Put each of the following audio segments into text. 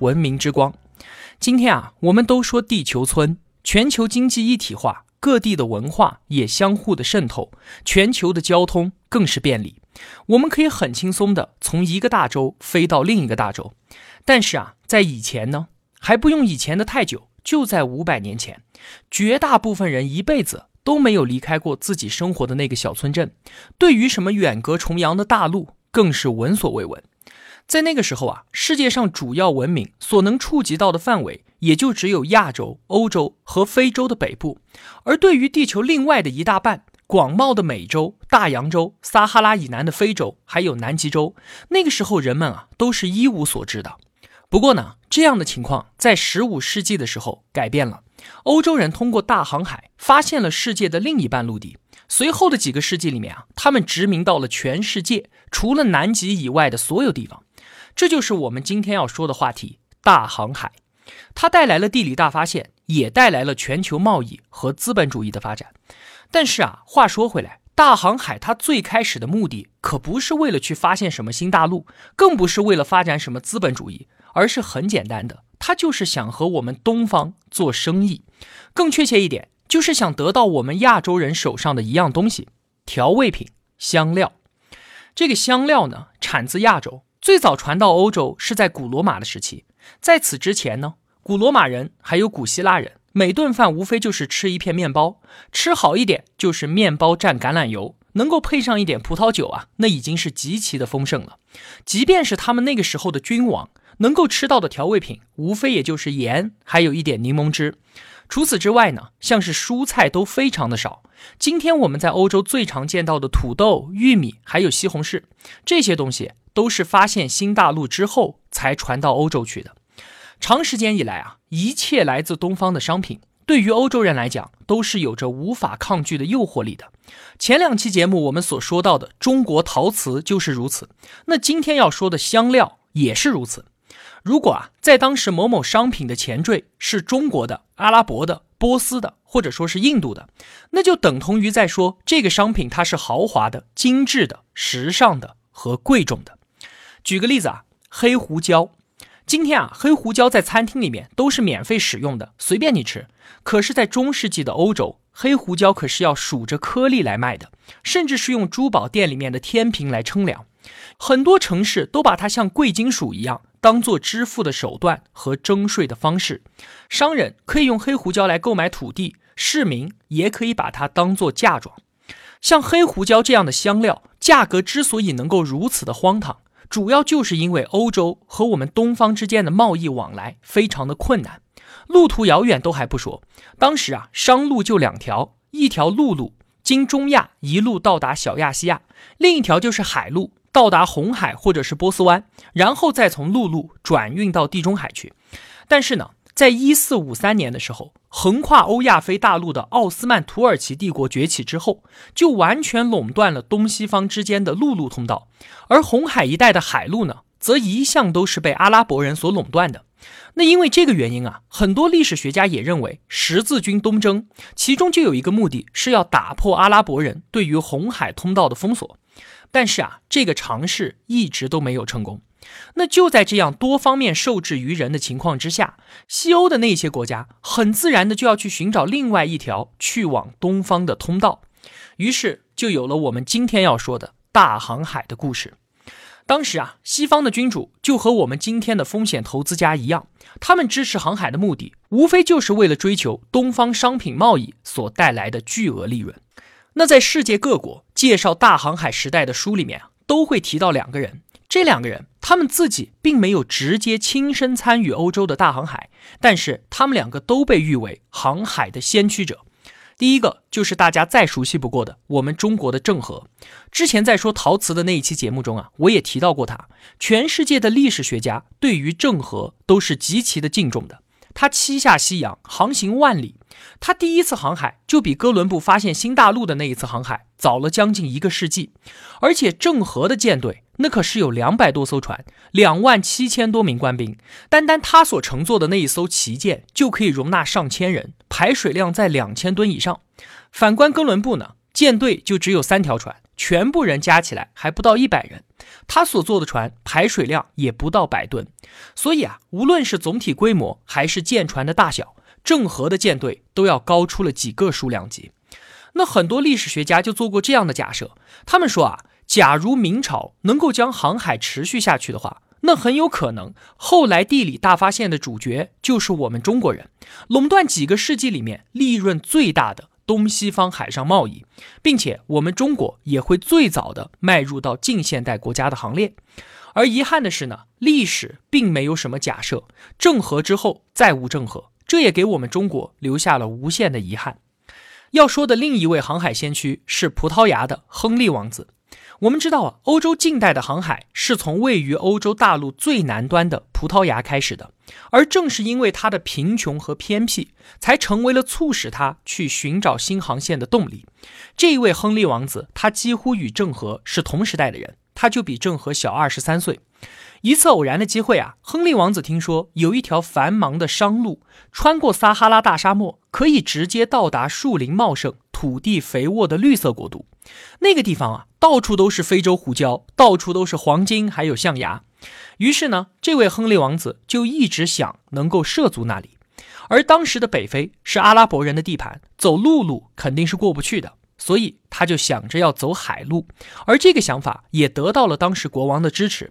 文明之光，今天啊，我们都说地球村，全球经济一体化，各地的文化也相互的渗透，全球的交通更是便利，我们可以很轻松的从一个大洲飞到另一个大洲。但是啊，在以前呢，还不用以前的太久，就在五百年前，绝大部分人一辈子都没有离开过自己生活的那个小村镇，对于什么远隔重洋的大陆，更是闻所未闻。在那个时候啊，世界上主要文明所能触及到的范围，也就只有亚洲、欧洲和非洲的北部。而对于地球另外的一大半，广袤的美洲、大洋洲、撒哈拉以南的非洲，还有南极洲，那个时候人们啊都是一无所知的。不过呢，这样的情况在十五世纪的时候改变了。欧洲人通过大航海发现了世界的另一半陆地。随后的几个世纪里面啊，他们殖民到了全世界，除了南极以外的所有地方。这就是我们今天要说的话题——大航海。它带来了地理大发现，也带来了全球贸易和资本主义的发展。但是啊，话说回来，大航海它最开始的目的可不是为了去发现什么新大陆，更不是为了发展什么资本主义，而是很简单的，它就是想和我们东方做生意。更确切一点，就是想得到我们亚洲人手上的一样东西——调味品、香料。这个香料呢，产自亚洲。最早传到欧洲是在古罗马的时期，在此之前呢，古罗马人还有古希腊人，每顿饭无非就是吃一片面包，吃好一点就是面包蘸橄榄油，能够配上一点葡萄酒啊，那已经是极其的丰盛了。即便是他们那个时候的君王，能够吃到的调味品，无非也就是盐，还有一点柠檬汁。除此之外呢，像是蔬菜都非常的少。今天我们在欧洲最常见到的土豆、玉米，还有西红柿这些东西。都是发现新大陆之后才传到欧洲去的。长时间以来啊，一切来自东方的商品，对于欧洲人来讲，都是有着无法抗拒的诱惑力的。前两期节目我们所说到的中国陶瓷就是如此，那今天要说的香料也是如此。如果啊，在当时某某商品的前缀是中国的、阿拉伯的、波斯的，或者说是印度的，那就等同于在说这个商品它是豪华的、精致的、时尚的和贵重的。举个例子啊，黑胡椒，今天啊，黑胡椒在餐厅里面都是免费使用的，随便你吃。可是，在中世纪的欧洲，黑胡椒可是要数着颗粒来卖的，甚至是用珠宝店里面的天平来称量。很多城市都把它像贵金属一样，当做支付的手段和征税的方式。商人可以用黑胡椒来购买土地，市民也可以把它当做嫁妆。像黑胡椒这样的香料，价格之所以能够如此的荒唐。主要就是因为欧洲和我们东方之间的贸易往来非常的困难，路途遥远都还不说，当时啊商路就两条，一条陆路经中亚一路到达小亚细亚，另一条就是海路到达红海或者是波斯湾，然后再从陆路转运到地中海去。但是呢，在一四五三年的时候。横跨欧亚非大陆的奥斯曼土耳其帝国崛起之后，就完全垄断了东西方之间的陆路通道，而红海一带的海路呢，则一向都是被阿拉伯人所垄断的。那因为这个原因啊，很多历史学家也认为十字军东征其中就有一个目的是要打破阿拉伯人对于红海通道的封锁，但是啊，这个尝试一直都没有成功。那就在这样多方面受制于人的情况之下，西欧的那些国家很自然的就要去寻找另外一条去往东方的通道，于是就有了我们今天要说的大航海的故事。当时啊，西方的君主就和我们今天的风险投资家一样，他们支持航海的目的，无非就是为了追求东方商品贸易所带来的巨额利润。那在世界各国介绍大航海时代的书里面，都会提到两个人。这两个人，他们自己并没有直接亲身参与欧洲的大航海，但是他们两个都被誉为航海的先驱者。第一个就是大家再熟悉不过的我们中国的郑和。之前在说陶瓷的那一期节目中啊，我也提到过他。全世界的历史学家对于郑和都是极其的敬重的。他七下西洋，航行万里。他第一次航海就比哥伦布发现新大陆的那一次航海早了将近一个世纪。而且郑和的舰队那可是有两百多艘船，两万七千多名官兵。单单他所乘坐的那一艘旗舰就可以容纳上千人。排水量在两千吨以上。反观哥伦布呢，舰队就只有三条船，全部人加起来还不到一百人。他所坐的船排水量也不到百吨。所以啊，无论是总体规模还是舰船的大小，郑和的舰队都要高出了几个数量级。那很多历史学家就做过这样的假设，他们说啊，假如明朝能够将航海持续下去的话。那很有可能，后来地理大发现的主角就是我们中国人，垄断几个世纪里面利润最大的东西方海上贸易，并且我们中国也会最早的迈入到近现代国家的行列。而遗憾的是呢，历史并没有什么假设，郑和之后再无郑和，这也给我们中国留下了无限的遗憾。要说的另一位航海先驱是葡萄牙的亨利王子。我们知道啊，欧洲近代的航海是从位于欧洲大陆最南端的葡萄牙开始的，而正是因为他的贫穷和偏僻，才成为了促使他去寻找新航线的动力。这一位亨利王子，他几乎与郑和是同时代的人，他就比郑和小二十三岁。一次偶然的机会啊，亨利王子听说有一条繁忙的商路，穿过撒哈拉大沙漠，可以直接到达树林茂盛、土地肥沃的绿色国度。那个地方啊，到处都是非洲胡椒，到处都是黄金，还有象牙。于是呢，这位亨利王子就一直想能够涉足那里。而当时的北非是阿拉伯人的地盘，走陆路肯定是过不去的。所以他就想着要走海路，而这个想法也得到了当时国王的支持。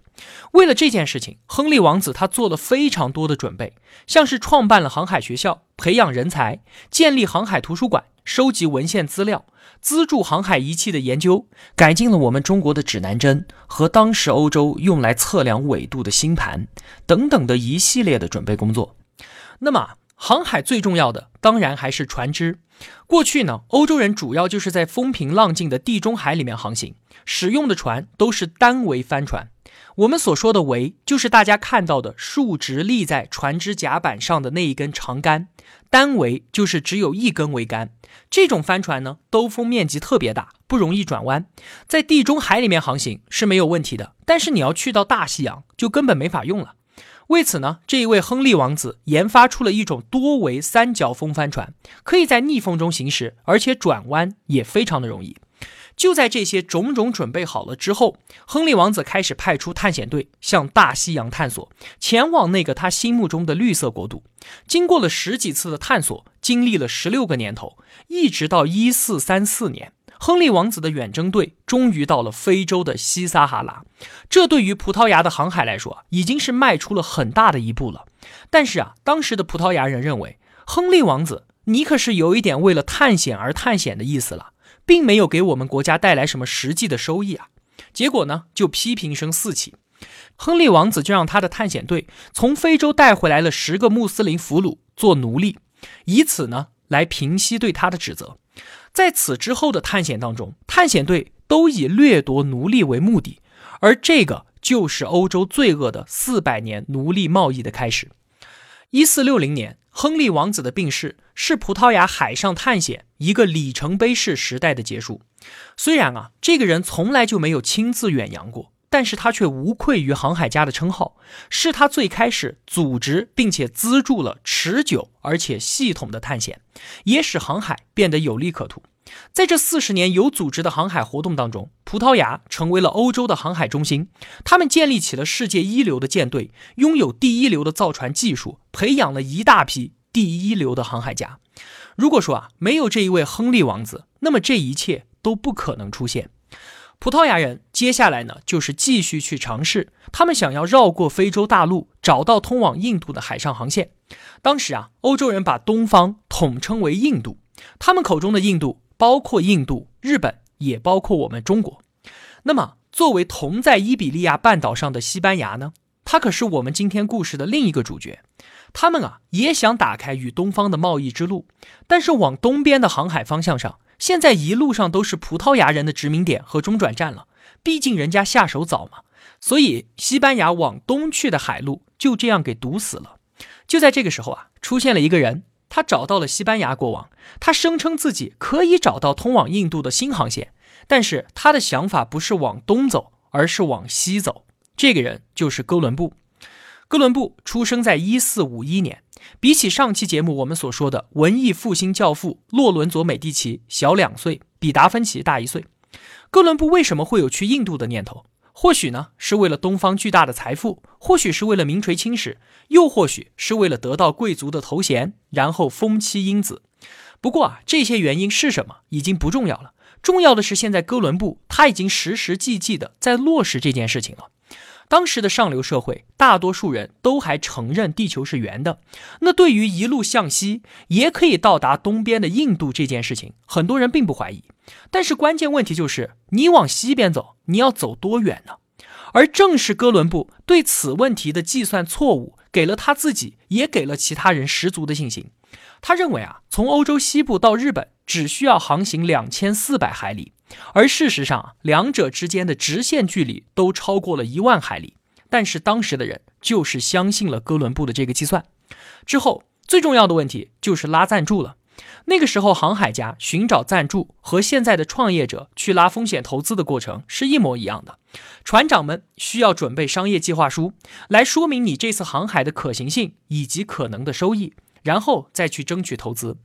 为了这件事情，亨利王子他做了非常多的准备，像是创办了航海学校，培养人才，建立航海图书馆，收集文献资料，资助航海仪器的研究，改进了我们中国的指南针和当时欧洲用来测量纬度的星盘等等的一系列的准备工作。那么，航海最重要的当然还是船只。过去呢，欧洲人主要就是在风平浪静的地中海里面航行，使用的船都是单桅帆船。我们所说的桅，就是大家看到的竖直立在船只甲板上的那一根长杆。单桅就是只有一根桅杆。这种帆船呢，兜风面积特别大，不容易转弯，在地中海里面航行是没有问题的。但是你要去到大西洋，就根本没法用了。为此呢，这一位亨利王子研发出了一种多桅三角风帆船，可以在逆风中行驶，而且转弯也非常的容易。就在这些种种准备好了之后，亨利王子开始派出探险队向大西洋探索，前往那个他心目中的绿色国度。经过了十几次的探索，经历了十六个年头，一直到一四三四年。亨利王子的远征队终于到了非洲的西撒哈拉，这对于葡萄牙的航海来说，已经是迈出了很大的一步了。但是啊，当时的葡萄牙人认为，亨利王子，你可是有一点为了探险而探险的意思了，并没有给我们国家带来什么实际的收益啊。结果呢，就批评声四起。亨利王子就让他的探险队从非洲带回来了十个穆斯林俘虏做奴隶，以此呢来平息对他的指责。在此之后的探险当中，探险队都以掠夺奴隶为目的，而这个就是欧洲罪恶的四百年奴隶贸易的开始。一四六零年，亨利王子的病逝是葡萄牙海上探险一个里程碑式时代的结束。虽然啊，这个人从来就没有亲自远洋过。但是他却无愧于航海家的称号，是他最开始组织并且资助了持久而且系统的探险，也使航海变得有利可图。在这四十年有组织的航海活动当中，葡萄牙成为了欧洲的航海中心。他们建立起了世界一流的舰队，拥有第一流的造船技术，培养了一大批第一流的航海家。如果说啊，没有这一位亨利王子，那么这一切都不可能出现。葡萄牙人接下来呢，就是继续去尝试，他们想要绕过非洲大陆，找到通往印度的海上航线。当时啊，欧洲人把东方统称为印度，他们口中的印度包括印度、日本，也包括我们中国。那么，作为同在伊比利亚半岛上的西班牙呢，它可是我们今天故事的另一个主角。他们啊，也想打开与东方的贸易之路，但是往东边的航海方向上，现在一路上都是葡萄牙人的殖民点和中转站了。毕竟人家下手早嘛，所以西班牙往东去的海路就这样给堵死了。就在这个时候啊，出现了一个人，他找到了西班牙国王，他声称自己可以找到通往印度的新航线，但是他的想法不是往东走，而是往西走。这个人就是哥伦布。哥伦布出生在一四五一年，比起上期节目我们所说的文艺复兴教父洛伦佐·美第奇小两岁，比达芬奇大一岁。哥伦布为什么会有去印度的念头？或许呢是为了东方巨大的财富，或许是为了名垂青史，又或许是为了得到贵族的头衔，然后封妻荫子。不过啊，这些原因是什么已经不重要了，重要的是现在哥伦布他已经实实际际的在落实这件事情了。当时的上流社会，大多数人都还承认地球是圆的。那对于一路向西也可以到达东边的印度这件事情，很多人并不怀疑。但是关键问题就是，你往西边走，你要走多远呢？而正是哥伦布对此问题的计算错误，给了他自己，也给了其他人十足的信心。他认为啊，从欧洲西部到日本只需要航行两千四百海里。而事实上，两者之间的直线距离都超过了一万海里。但是当时的人就是相信了哥伦布的这个计算。之后最重要的问题就是拉赞助了。那个时候，航海家寻找赞助和现在的创业者去拉风险投资的过程是一模一样的。船长们需要准备商业计划书，来说明你这次航海的可行性以及可能的收益，然后再去争取投资。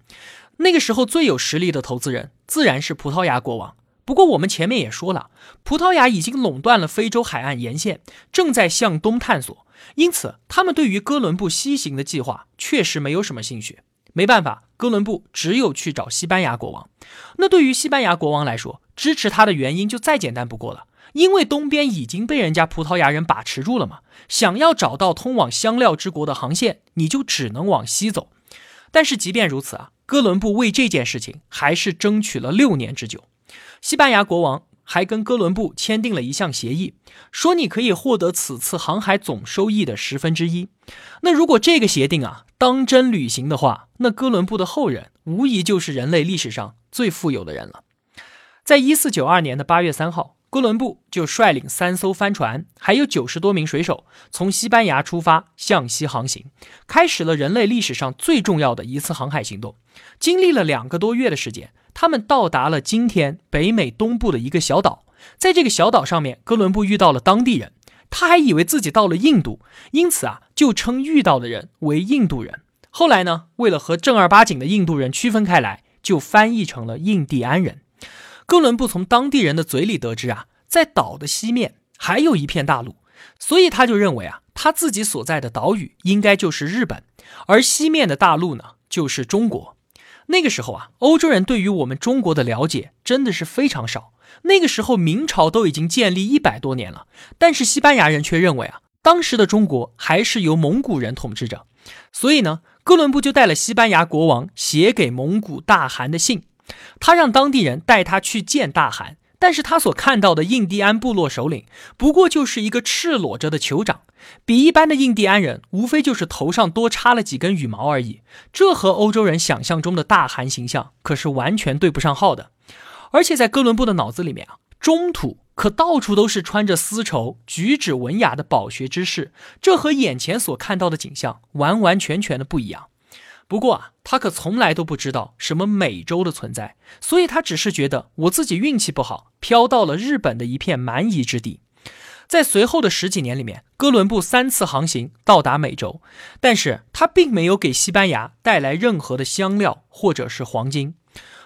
那个时候最有实力的投资人自然是葡萄牙国王。不过我们前面也说了，葡萄牙已经垄断了非洲海岸沿线，正在向东探索，因此他们对于哥伦布西行的计划确实没有什么兴趣。没办法，哥伦布只有去找西班牙国王。那对于西班牙国王来说，支持他的原因就再简单不过了，因为东边已经被人家葡萄牙人把持住了嘛。想要找到通往香料之国的航线，你就只能往西走。但是即便如此啊，哥伦布为这件事情还是争取了六年之久。西班牙国王还跟哥伦布签订了一项协议，说你可以获得此次航海总收益的十分之一。那如果这个协定啊当真履行的话，那哥伦布的后人无疑就是人类历史上最富有的人了。在一四九二年的八月三号，哥伦布就率领三艘帆船，还有九十多名水手，从西班牙出发向西航行，开始了人类历史上最重要的一次航海行动。经历了两个多月的时间。他们到达了今天北美东部的一个小岛，在这个小岛上面，哥伦布遇到了当地人，他还以为自己到了印度，因此啊，就称遇到的人为印度人。后来呢，为了和正儿八经的印度人区分开来，就翻译成了印第安人。哥伦布从当地人的嘴里得知啊，在岛的西面还有一片大陆，所以他就认为啊，他自己所在的岛屿应该就是日本，而西面的大陆呢，就是中国。那个时候啊，欧洲人对于我们中国的了解真的是非常少。那个时候，明朝都已经建立一百多年了，但是西班牙人却认为啊，当时的中国还是由蒙古人统治着。所以呢，哥伦布就带了西班牙国王写给蒙古大汗的信，他让当地人带他去见大汗。但是他所看到的印第安部落首领，不过就是一个赤裸着的酋长，比一般的印第安人无非就是头上多插了几根羽毛而已。这和欧洲人想象中的大汗形象可是完全对不上号的。而且在哥伦布的脑子里面啊，中土可到处都是穿着丝绸、举止文雅的饱学之士，这和眼前所看到的景象完完全全的不一样。不过啊，他可从来都不知道什么美洲的存在，所以他只是觉得我自己运气不好，飘到了日本的一片蛮夷之地。在随后的十几年里面，哥伦布三次航行到达美洲，但是他并没有给西班牙带来任何的香料或者是黄金。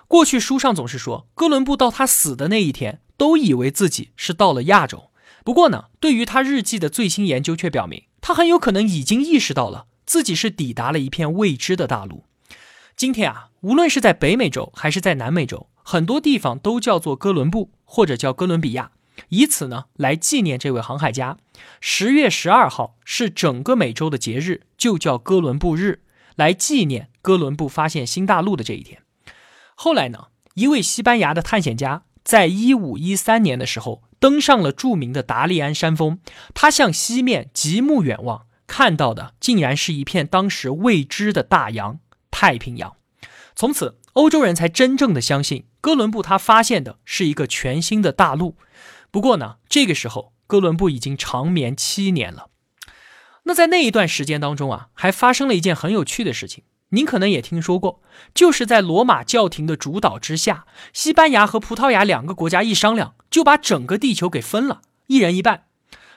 过去书上总是说，哥伦布到他死的那一天，都以为自己是到了亚洲。不过呢，对于他日记的最新研究却表明，他很有可能已经意识到了。自己是抵达了一片未知的大陆。今天啊，无论是在北美洲还是在南美洲，很多地方都叫做哥伦布或者叫哥伦比亚，以此呢来纪念这位航海家。十月十二号是整个美洲的节日，就叫哥伦布日，来纪念哥伦布发现新大陆的这一天。后来呢，一位西班牙的探险家在一五一三年的时候。登上了著名的达利安山峰。他向西面极目远望，看到的竟然是一片当时未知的大洋——太平洋。从此，欧洲人才真正的相信哥伦布他发现的是一个全新的大陆。不过呢，这个时候哥伦布已经长眠七年了。那在那一段时间当中啊，还发生了一件很有趣的事情。您可能也听说过，就是在罗马教廷的主导之下，西班牙和葡萄牙两个国家一商量，就把整个地球给分了，一人一半。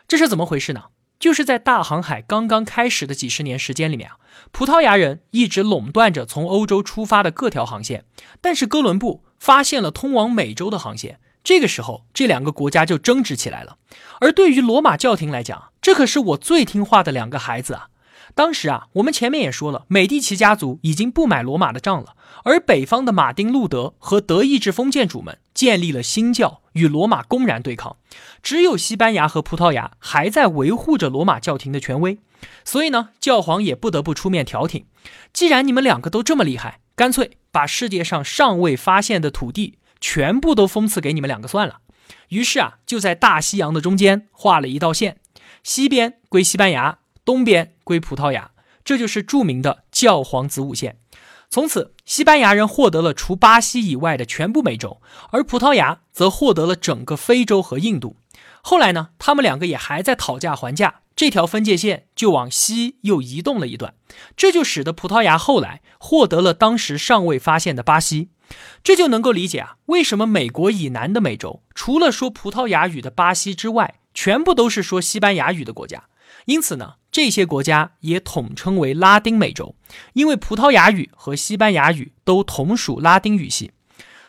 这是怎么回事呢？就是在大航海刚刚开始的几十年时间里面啊，葡萄牙人一直垄断着从欧洲出发的各条航线，但是哥伦布发现了通往美洲的航线。这个时候，这两个国家就争执起来了。而对于罗马教廷来讲，这可是我最听话的两个孩子啊。当时啊，我们前面也说了，美第奇家族已经不买罗马的账了，而北方的马丁路德和德意志封建主们建立了新教，与罗马公然对抗。只有西班牙和葡萄牙还在维护着罗马教廷的权威，所以呢，教皇也不得不出面调停。既然你们两个都这么厉害，干脆把世界上尚未发现的土地全部都封赐给你们两个算了。于是啊，就在大西洋的中间画了一道线，西边归西班牙。东边归葡萄牙，这就是著名的教皇子午线。从此，西班牙人获得了除巴西以外的全部美洲，而葡萄牙则获得了整个非洲和印度。后来呢，他们两个也还在讨价还价，这条分界线就往西又移动了一段，这就使得葡萄牙后来获得了当时尚未发现的巴西。这就能够理解啊，为什么美国以南的美洲，除了说葡萄牙语的巴西之外，全部都是说西班牙语的国家。因此呢。这些国家也统称为拉丁美洲，因为葡萄牙语和西班牙语都同属拉丁语系。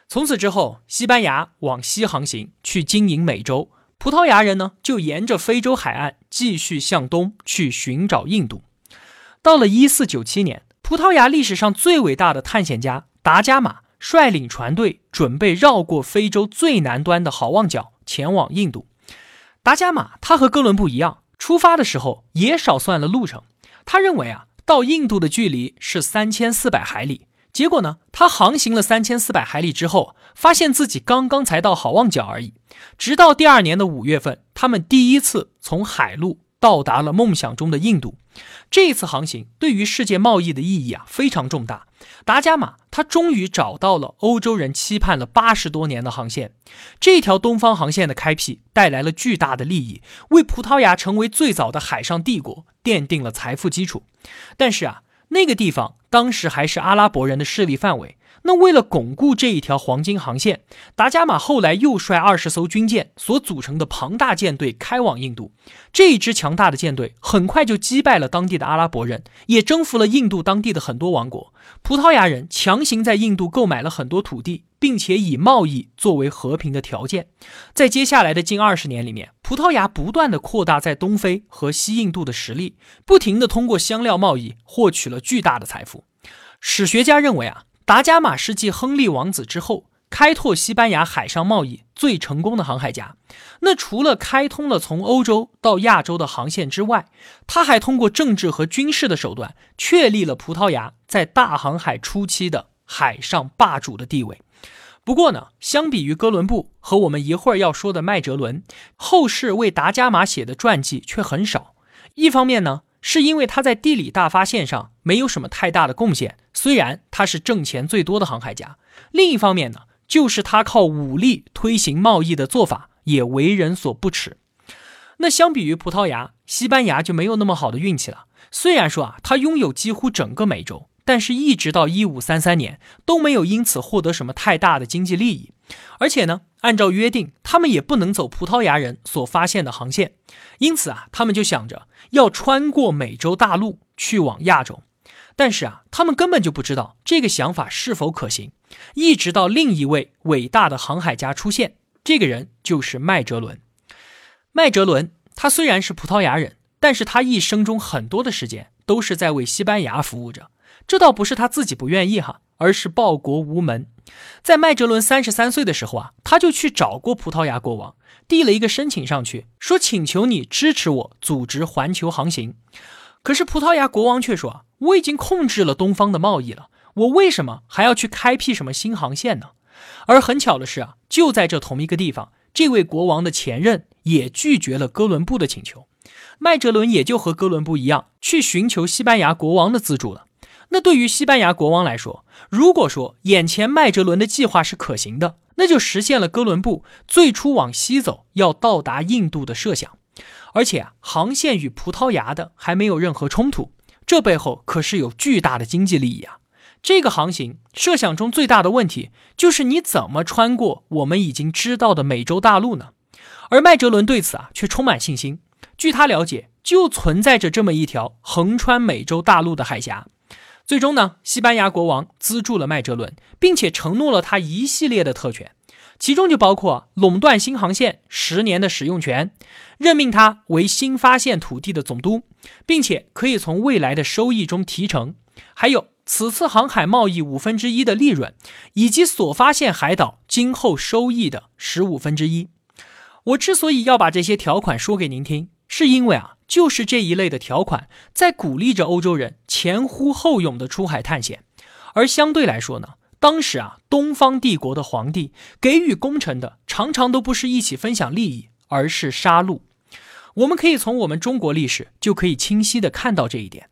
从此之后，西班牙往西航行去经营美洲，葡萄牙人呢就沿着非洲海岸继续向东去寻找印度。到了一四九七年，葡萄牙历史上最伟大的探险家达伽马率领船队，准备绕过非洲最南端的好望角，前往印度。达伽马他和哥伦布一样。出发的时候也少算了路程，他认为啊，到印度的距离是三千四百海里。结果呢，他航行了三千四百海里之后，发现自己刚刚才到好望角而已。直到第二年的五月份，他们第一次从海路到达了梦想中的印度。这一次航行对于世界贸易的意义啊非常重大。达伽马他终于找到了欧洲人期盼了八十多年的航线，这条东方航线的开辟带来了巨大的利益，为葡萄牙成为最早的海上帝国奠定了财富基础。但是啊，那个地方当时还是阿拉伯人的势力范围。那为了巩固这一条黄金航线，达伽马后来又率二十艘军舰所组成的庞大舰队开往印度。这一支强大的舰队很快就击败了当地的阿拉伯人，也征服了印度当地的很多王国。葡萄牙人强行在印度购买了很多土地，并且以贸易作为和平的条件。在接下来的近二十年里面，葡萄牙不断的扩大在东非和西印度的实力，不停的通过香料贸易获取了巨大的财富。史学家认为啊。达伽马是继亨利王子之后开拓西班牙海上贸易最成功的航海家。那除了开通了从欧洲到亚洲的航线之外，他还通过政治和军事的手段确立了葡萄牙在大航海初期的海上霸主的地位。不过呢，相比于哥伦布和我们一会儿要说的麦哲伦，后世为达伽马写的传记却很少。一方面呢。是因为他在地理大发现上没有什么太大的贡献，虽然他是挣钱最多的航海家。另一方面呢，就是他靠武力推行贸易的做法也为人所不齿。那相比于葡萄牙，西班牙就没有那么好的运气了。虽然说啊，他拥有几乎整个美洲，但是一直到一五三三年都没有因此获得什么太大的经济利益。而且呢，按照约定，他们也不能走葡萄牙人所发现的航线，因此啊，他们就想着要穿过美洲大陆去往亚洲。但是啊，他们根本就不知道这个想法是否可行。一直到另一位伟大的航海家出现，这个人就是麦哲伦。麦哲伦他虽然是葡萄牙人，但是他一生中很多的时间都是在为西班牙服务着。这倒不是他自己不愿意哈，而是报国无门。在麦哲伦三十三岁的时候啊，他就去找过葡萄牙国王，递了一个申请上去，说请求你支持我组织环球航行。可是葡萄牙国王却说啊，我已经控制了东方的贸易了，我为什么还要去开辟什么新航线呢？而很巧的是啊，就在这同一个地方，这位国王的前任也拒绝了哥伦布的请求，麦哲伦也就和哥伦布一样，去寻求西班牙国王的资助了。那对于西班牙国王来说，如果说眼前麦哲伦的计划是可行的，那就实现了哥伦布最初往西走要到达印度的设想，而且啊，航线与葡萄牙的还没有任何冲突，这背后可是有巨大的经济利益啊。这个航行设想中最大的问题就是你怎么穿过我们已经知道的美洲大陆呢？而麦哲伦对此啊却充满信心。据他了解，就存在着这么一条横穿美洲大陆的海峡。最终呢，西班牙国王资助了麦哲伦，并且承诺了他一系列的特权，其中就包括垄断新航线十年的使用权，任命他为新发现土地的总督，并且可以从未来的收益中提成，还有此次航海贸易五分之一的利润，以及所发现海岛今后收益的十五分之一。我之所以要把这些条款说给您听，是因为啊。就是这一类的条款，在鼓励着欧洲人前呼后拥的出海探险，而相对来说呢，当时啊，东方帝国的皇帝给予功臣的常常都不是一起分享利益，而是杀戮。我们可以从我们中国历史就可以清晰的看到这一点。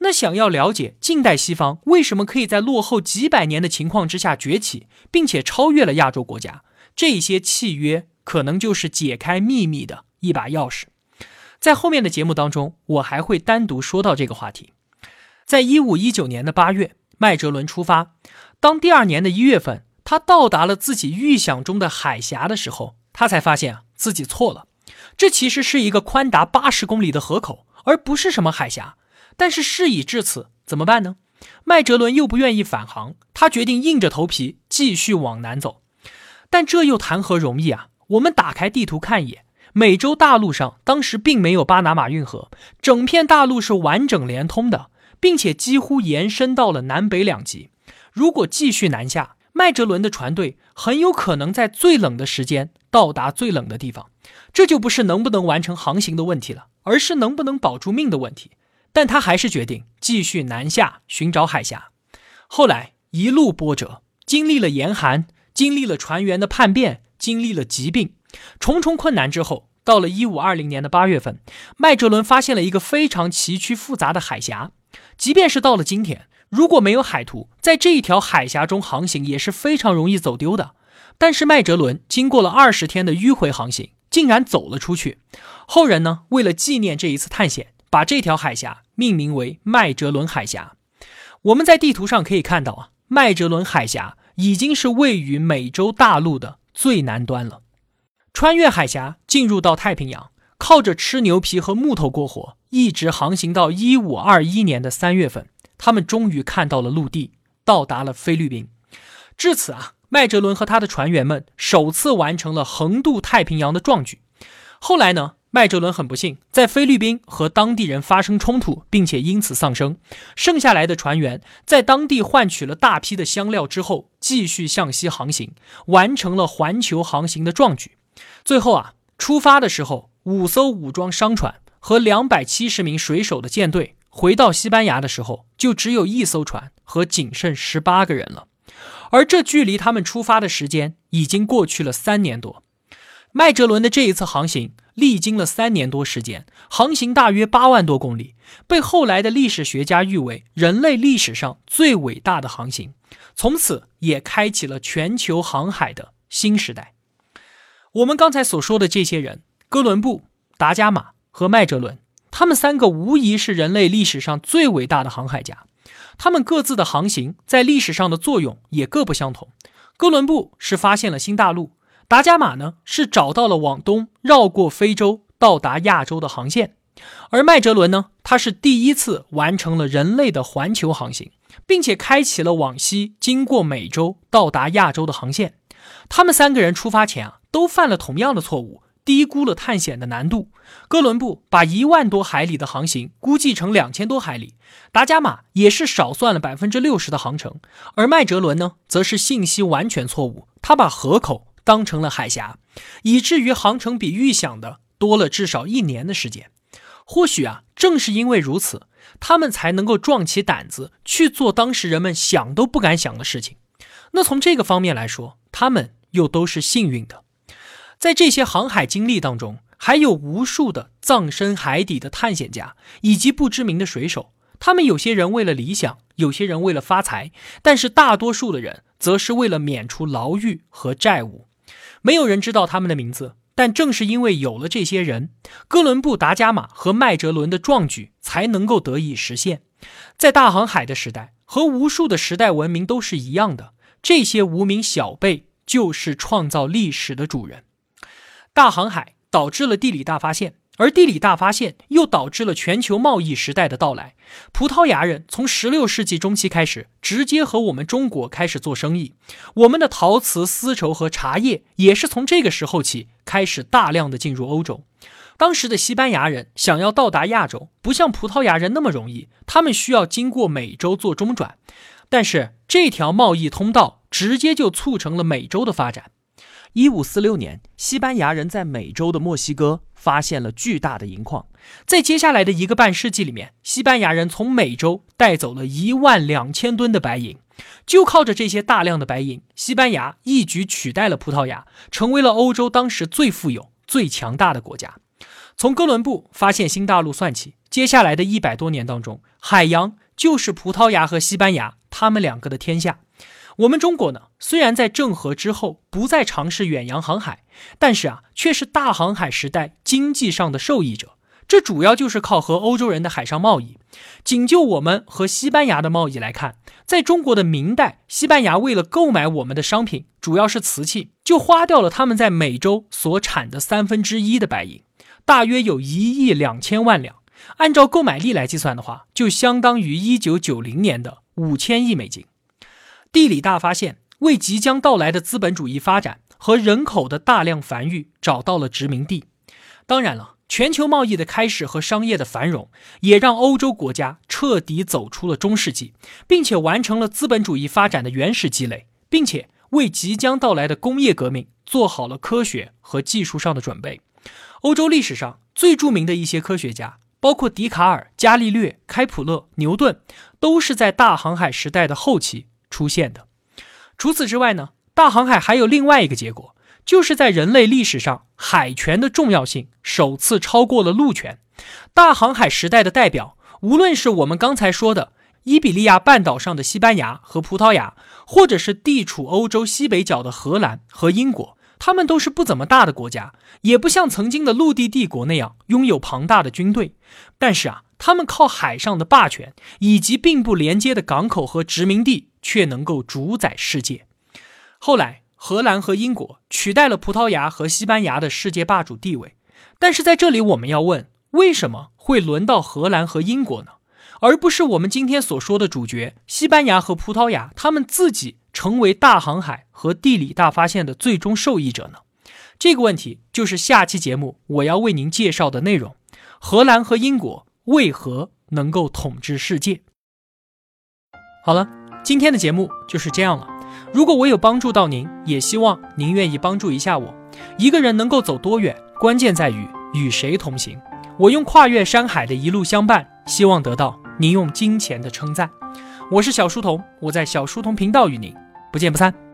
那想要了解近代西方为什么可以在落后几百年的情况之下崛起，并且超越了亚洲国家，这些契约可能就是解开秘密的一把钥匙。在后面的节目当中，我还会单独说到这个话题。在一五一九年的八月，麦哲伦出发。当第二年的一月份，他到达了自己预想中的海峡的时候，他才发现啊自己错了。这其实是一个宽达八十公里的河口，而不是什么海峡。但是事已至此，怎么办呢？麦哲伦又不愿意返航，他决定硬着头皮继续往南走。但这又谈何容易啊！我们打开地图看一眼。美洲大陆上当时并没有巴拿马运河，整片大陆是完整连通的，并且几乎延伸到了南北两极。如果继续南下，麦哲伦的船队很有可能在最冷的时间到达最冷的地方。这就不是能不能完成航行的问题了，而是能不能保住命的问题。但他还是决定继续南下寻找海峡。后来一路波折，经历了严寒，经历了船员的叛变，经历了疾病。重重困难之后，到了一五二零年的八月份，麦哲伦发现了一个非常崎岖复杂的海峡。即便是到了今天，如果没有海图，在这一条海峡中航行也是非常容易走丢的。但是麦哲伦经过了二十天的迂回航行，竟然走了出去。后人呢，为了纪念这一次探险，把这条海峡命名为麦哲伦海峡。我们在地图上可以看到啊，麦哲伦海峡已经是位于美洲大陆的最南端了。穿越海峡进入到太平洋，靠着吃牛皮和木头过活，一直航行到一五二一年的三月份，他们终于看到了陆地，到达了菲律宾。至此啊，麦哲伦和他的船员们首次完成了横渡太平洋的壮举。后来呢，麦哲伦很不幸在菲律宾和当地人发生冲突，并且因此丧生。剩下来的船员在当地换取了大批的香料之后，继续向西航行，完成了环球航行的壮举。最后啊，出发的时候，五艘武装商船和两百七十名水手的舰队回到西班牙的时候，就只有一艘船和仅剩十八个人了。而这距离他们出发的时间已经过去了三年多。麦哲伦的这一次航行历经了三年多时间，航行大约八万多公里，被后来的历史学家誉为人类历史上最伟大的航行，从此也开启了全球航海的新时代。我们刚才所说的这些人，哥伦布、达伽马和麦哲伦，他们三个无疑是人类历史上最伟大的航海家。他们各自的航行在历史上的作用也各不相同。哥伦布是发现了新大陆，达伽马呢是找到了往东绕过非洲到达亚洲的航线，而麦哲伦呢，他是第一次完成了人类的环球航行，并且开启了往西经过美洲到达亚洲的航线。他们三个人出发前啊。都犯了同样的错误，低估了探险的难度。哥伦布把一万多海里的航行估计成两千多海里，达伽马也是少算了百分之六十的航程，而麦哲伦呢，则是信息完全错误，他把河口当成了海峡，以至于航程比预想的多了至少一年的时间。或许啊，正是因为如此，他们才能够壮起胆子去做当时人们想都不敢想的事情。那从这个方面来说，他们又都是幸运的。在这些航海经历当中，还有无数的葬身海底的探险家以及不知名的水手。他们有些人为了理想，有些人为了发财，但是大多数的人则是为了免除牢狱和债务。没有人知道他们的名字，但正是因为有了这些人，哥伦布、达伽马和麦哲伦的壮举才能够得以实现。在大航海的时代，和无数的时代文明都是一样的，这些无名小辈就是创造历史的主人。大航海导致了地理大发现。而地理大发现又导致了全球贸易时代的到来。葡萄牙人从16世纪中期开始，直接和我们中国开始做生意。我们的陶瓷、丝绸和茶叶也是从这个时候起开始大量的进入欧洲。当时的西班牙人想要到达亚洲，不像葡萄牙人那么容易，他们需要经过美洲做中转。但是这条贸易通道直接就促成了美洲的发展。一五四六年，西班牙人在美洲的墨西哥发现了巨大的银矿。在接下来的一个半世纪里面，西班牙人从美洲带走了一万两千吨的白银。就靠着这些大量的白银，西班牙一举取代了葡萄牙，成为了欧洲当时最富有、最强大的国家。从哥伦布发现新大陆算起，接下来的一百多年当中，海洋就是葡萄牙和西班牙他们两个的天下。我们中国呢，虽然在郑和之后不再尝试远洋航海，但是啊，却是大航海时代经济上的受益者。这主要就是靠和欧洲人的海上贸易。仅就我们和西班牙的贸易来看，在中国的明代，西班牙为了购买我们的商品，主要是瓷器，就花掉了他们在美洲所产的三分之一的白银，大约有一亿两千万两。按照购买力来计算的话，就相当于一九九零年的五千亿美金。地理大发现为即将到来的资本主义发展和人口的大量繁育找到了殖民地。当然了，全球贸易的开始和商业的繁荣也让欧洲国家彻底走出了中世纪，并且完成了资本主义发展的原始积累，并且为即将到来的工业革命做好了科学和技术上的准备。欧洲历史上最著名的一些科学家，包括笛卡尔、伽利略、开普勒、牛顿，都是在大航海时代的后期。出现的。除此之外呢，大航海还有另外一个结果，就是在人类历史上，海权的重要性首次超过了陆权。大航海时代的代表，无论是我们刚才说的伊比利亚半岛上的西班牙和葡萄牙，或者是地处欧洲西北角的荷兰和英国，他们都是不怎么大的国家，也不像曾经的陆地帝国那样拥有庞大的军队。但是啊，他们靠海上的霸权以及并不连接的港口和殖民地。却能够主宰世界。后来，荷兰和英国取代了葡萄牙和西班牙的世界霸主地位。但是在这里，我们要问：为什么会轮到荷兰和英国呢？而不是我们今天所说的主角西班牙和葡萄牙，他们自己成为大航海和地理大发现的最终受益者呢？这个问题就是下期节目我要为您介绍的内容：荷兰和英国为何能够统治世界？好了。今天的节目就是这样了。如果我有帮助到您，也希望您愿意帮助一下我。一个人能够走多远，关键在于与谁同行。我用跨越山海的一路相伴，希望得到您用金钱的称赞。我是小书童，我在小书童频道与您不见不散。